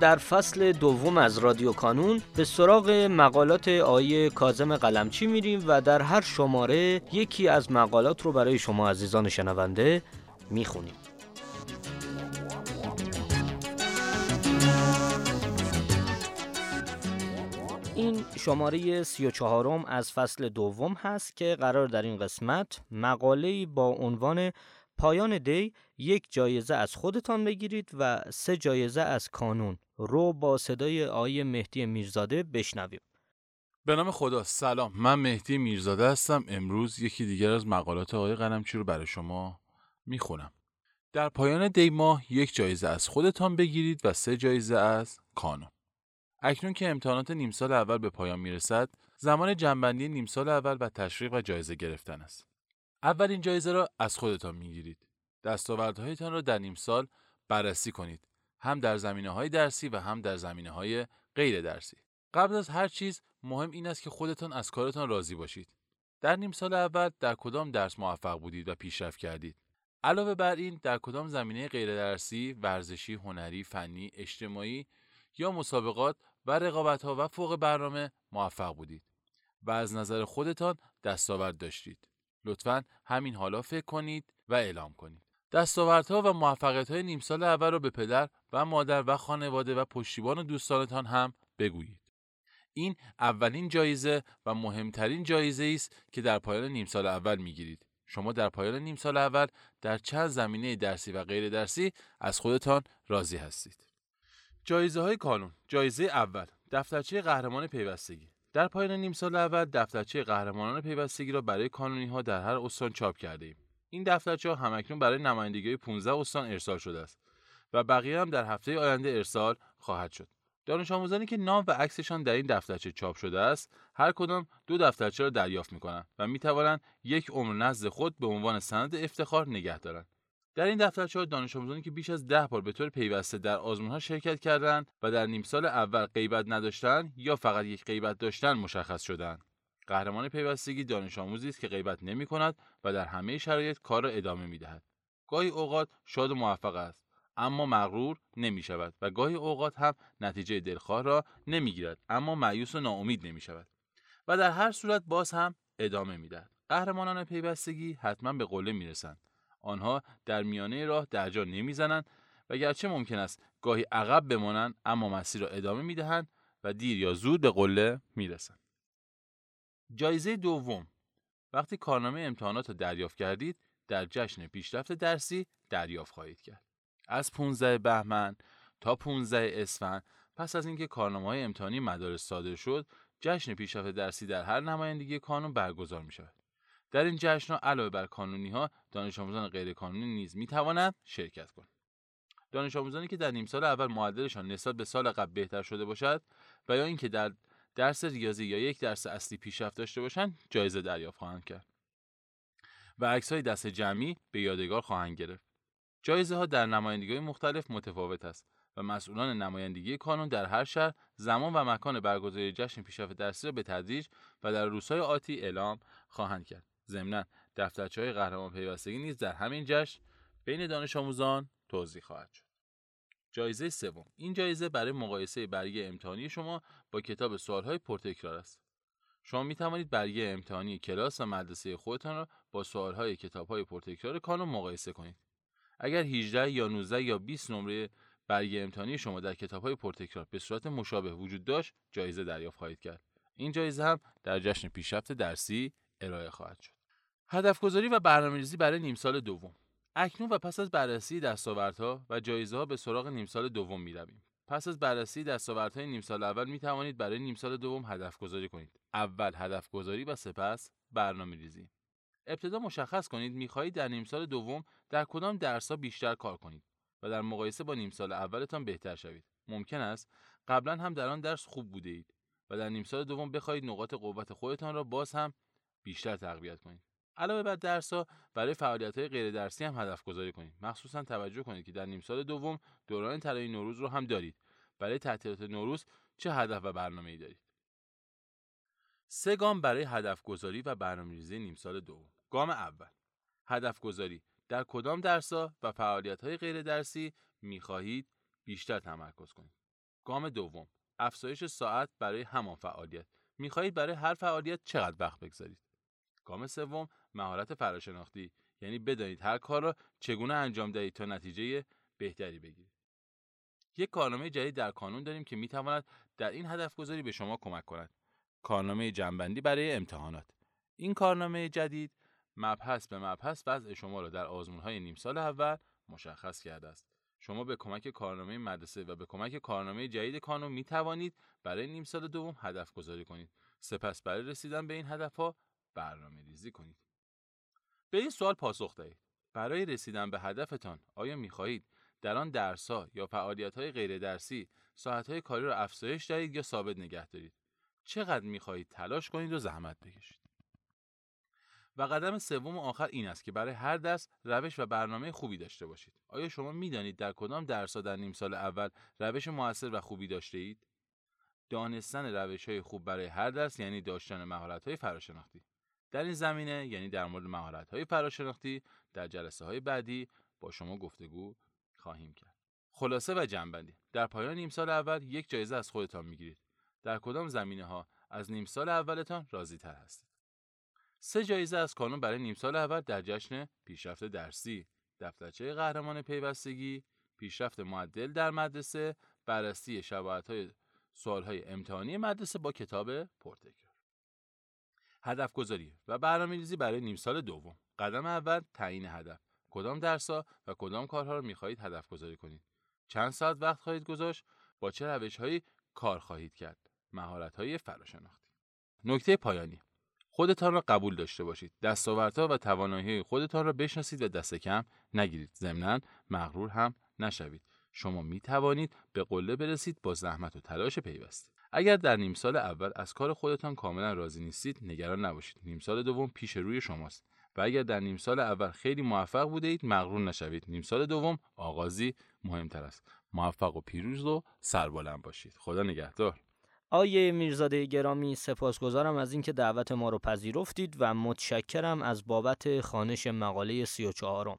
در فصل دوم از رادیو کانون به سراغ مقالات آیه کازم قلمچی میریم و در هر شماره یکی از مقالات رو برای شما عزیزان شنونده می‌خونیم. این شماره سی و چهارم از فصل دوم هست که قرار در این قسمت مقاله با عنوان پایان دی یک جایزه از خودتان بگیرید و سه جایزه از کانون. رو با صدای آقای مهدی میرزاده بشنویم. به نام خدا سلام. من مهدی میرزاده هستم. امروز یکی دیگر از مقالات آقای قلمچی رو برای شما می‌خونم. در پایان دی ماه یک جایزه از خودتان بگیرید و سه جایزه از کانون. اکنون که امتحانات نیم سال اول به پایان می‌رسد زمان جنبندی نیم سال اول و تشویق و جایزه گرفتن است. اولین جایزه را از خودتان می‌گیرید دستاوردهایتان را در نیم سال بررسی کنید هم در زمینه های درسی و هم در زمینه های غیر درسی. قبل از هر چیز مهم این است که خودتان از کارتان راضی باشید. در نیم سال اول در کدام درس موفق بودید و پیشرفت کردید؟ علاوه بر این در کدام زمینه غیر درسی، ورزشی، هنری، فنی، اجتماعی یا مسابقات و رقابت ها و فوق برنامه موفق بودید و از نظر خودتان دستاورد داشتید. لطفا همین حالا فکر کنید و اعلام کنید. دستاوردها و موفقیت‌های نیم سال اول را به پدر و مادر و خانواده و پشتیبان دوستانتان هم بگویید. این اولین جایزه و مهمترین جایزه است که در پایان نیم سال اول می‌گیرید. شما در پایان نیم سال اول در چند زمینه درسی و غیر درسی از خودتان راضی هستید. جایزه های کانون جایزه اول دفترچه قهرمان پیوستگی در پایان نیم سال اول دفترچه قهرمانان پیوستگی را برای کانونی ها در هر استان چاپ کرده ایم. این دفترچه ها همکنون برای نمایندگی 15 استان ارسال شده است و بقیه هم در هفته آینده ارسال خواهد شد. دانش آموزانی که نام و عکسشان در این دفترچه چاپ شده است هر کدام دو دفترچه را دریافت می کنند و می توانند یک عمر نزد خود به عنوان سند افتخار نگه دارند در این دفترچه دانش آموزانی که بیش از ده بار به طور پیوسته در آزمون ها شرکت کردند و در نیم سال اول غیبت نداشتند یا فقط یک غیبت داشتن مشخص شدند قهرمان پیوستگی دانش آموزی است که غیبت نمی کند و در همه شرایط کار را ادامه می دهد. گاهی اوقات شاد و موفق است اما مغرور نمی شود و گاهی اوقات هم نتیجه دلخواه را نمی گیرد اما معیوس و ناامید نمی شود و در هر صورت باز هم ادامه می دهد. قهرمانان پیوستگی حتما به قله می رسند. آنها در میانه راه درجا نمی‌زنند و گرچه ممکن است گاهی عقب بمانند اما مسیر را ادامه می دهند و دیر یا زود به قله می رسند. جایزه دوم. وقتی کارنامه امتحانات را دریافت کردید در جشن پیشرفت درسی دریافت خواهید کرد. از 15 بهمن تا 15 اسفند پس از اینکه کارنامه های امتحانی مدارس صادر شد جشن پیشرفت درسی در هر نمایندگی کانون برگزار می شود در این جشن ها علاوه بر کانونی ها دانش آموزان غیر کانونی نیز می توانند شرکت کنند. دانش آموزانی که در نیم سال اول معدلشان نسبت به سال قبل بهتر شده باشد و یا اینکه در درس ریاضی یا یک درس اصلی پیشرفت داشته باشند جایزه دریافت خواهند کرد و عکس های دست جمعی به یادگار خواهند گرفت. جایزه ها در نمایندگی مختلف متفاوت است و مسئولان نمایندگی کانون در هر شهر زمان و مکان برگزاری جشن پیشرفت درسی را به تدریج و در روزهای آتی اعلام خواهند کرد. ضمنا دفترچه های قهرمان پیوستگی نیز در همین جشن بین دانش آموزان توضیح خواهد شد. جایزه سوم. این جایزه برای مقایسه برگه امتحانی شما با کتاب سوالهای پرتکرار است. شما می توانید برگه امتحانی کلاس و مدرسه خودتان را با سوالهای کتابهای پرتکرار کانون مقایسه کنید. اگر 18 یا 19 یا 20 نمره برگه امتحانی شما در کتابهای پرتکرار به صورت مشابه وجود داشت جایزه دریافت خواهید کرد. این جایزه هم در جشن پیشرفت درسی ارائه خواهد شد. هدف گذاری و برنامه‌ریزی برای نیم سال دوم اکنون و پس از بررسی دستاوردها و جایزه ها به سراغ نیم سال دوم می رویم. پس از بررسی دستاوردهای نیم سال اول می توانید برای نیم سال دوم هدف گذاری کنید. اول هدف گذاری و سپس برنامه ریزی. ابتدا مشخص کنید می‌خواهید در نیم سال دوم در کدام درسها بیشتر کار کنید و در مقایسه با نیم سال اولتان بهتر شوید. ممکن است قبلا هم در آن درس خوب بوده اید و در نیم سال دوم بخواهید نقاط قوت خودتان را باز هم بیشتر تقویت کنید. علاوه بر درس ها برای فعالیت های غیر درسی هم هدف گذاری کنید. مخصوصا توجه کنید که در نیم سال دوم دوران طلایی نوروز رو هم دارید. برای تعطیلات نوروز چه هدف و برنامه ای دارید؟ سه گام برای هدف گذاری و برنامه‌ریزی نیم سال دوم. گام اول هدف گذاری در کدام درسا و فعالیت های غیر درسی می‌خواهید بیشتر تمرکز کنید. گام دوم افزایش ساعت برای همان فعالیت. می‌خواهید برای هر فعالیت چقدر وقت بگذارید. گام سوم مهارت فراشناختی یعنی بدانید هر کار را چگونه انجام دهید تا نتیجه بهتری بگیرید. یک کارنامه جدید در کانون داریم که می‌تواند در این هدف گذاری به شما کمک کند. کارنامه جنبندی برای امتحانات. این کارنامه جدید مبحث به مبحث وضع شما را در آزمون های نیم سال اول مشخص کرده است. شما به کمک کارنامه مدرسه و به کمک کارنامه جدید کانون می توانید برای نیم سال دوم هدف گذاری کنید. سپس برای رسیدن به این هدف ها برنامه ریزی کنید. به این سوال پاسخ دهید. برای رسیدن به هدفتان آیا می خواهید در آن درس ها یا فعالیت های غیر درسی ساعت های کاری را افزایش دهید یا ثابت نگه دارید؟ چقدر می خواهید تلاش کنید و زحمت بکشید؟ و قدم سوم و آخر این است که برای هر درس روش و برنامه خوبی داشته باشید. آیا شما می‌دانید در کدام درس در نیم سال اول روش موثر و خوبی داشته اید؟ دانستن روش های خوب برای هر درس یعنی داشتن مهارت های فراشناختی. در این زمینه یعنی در مورد مهارت های فراشناختی در جلسه های بعدی با شما گفتگو خواهیم کرد. خلاصه و جنبندی در پایان نیم سال اول یک جایزه از خودتان می‌گیرید. در کدام زمینه ها از نیم سال اولتان راضی تر هستید؟ سه جایزه از کانون برای نیم سال اول در جشن پیشرفت درسی، دفترچه قهرمان پیوستگی، پیشرفت معدل در مدرسه، بررسی شباهت های سوال امتحانی مدرسه با کتاب پرتکرار. هدف گذاری و برنامه ریزی برای نیم سال دوم. قدم اول تعیین هدف. کدام درسها و کدام کارها را می‌خواهید هدف گذاری کنید؟ چند ساعت وقت خواهید گذاشت؟ با چه روش هایی کار خواهید کرد؟ مهارت های فراشناختی. نکته پایانی خودتان را قبول داشته باشید. دستاوردها و توانایی خودتان را بشناسید و دست کم نگیرید. ضمناً مغرور هم نشوید. شما می توانید به قله برسید با زحمت و تلاش پیوسته. اگر در نیم سال اول از کار خودتان کاملا راضی نیستید نگران نباشید. نیم سال دوم پیش روی شماست. و اگر در نیم سال اول خیلی موفق بوده اید مغرور نشوید. نیم سال دوم آغازی مهمتر است. موفق و پیروز و سربلند باشید. خدا نگهدار. آیه میرزاده گرامی سپاسگزارم از اینکه دعوت ما رو پذیرفتید و متشکرم از بابت خانش مقاله 34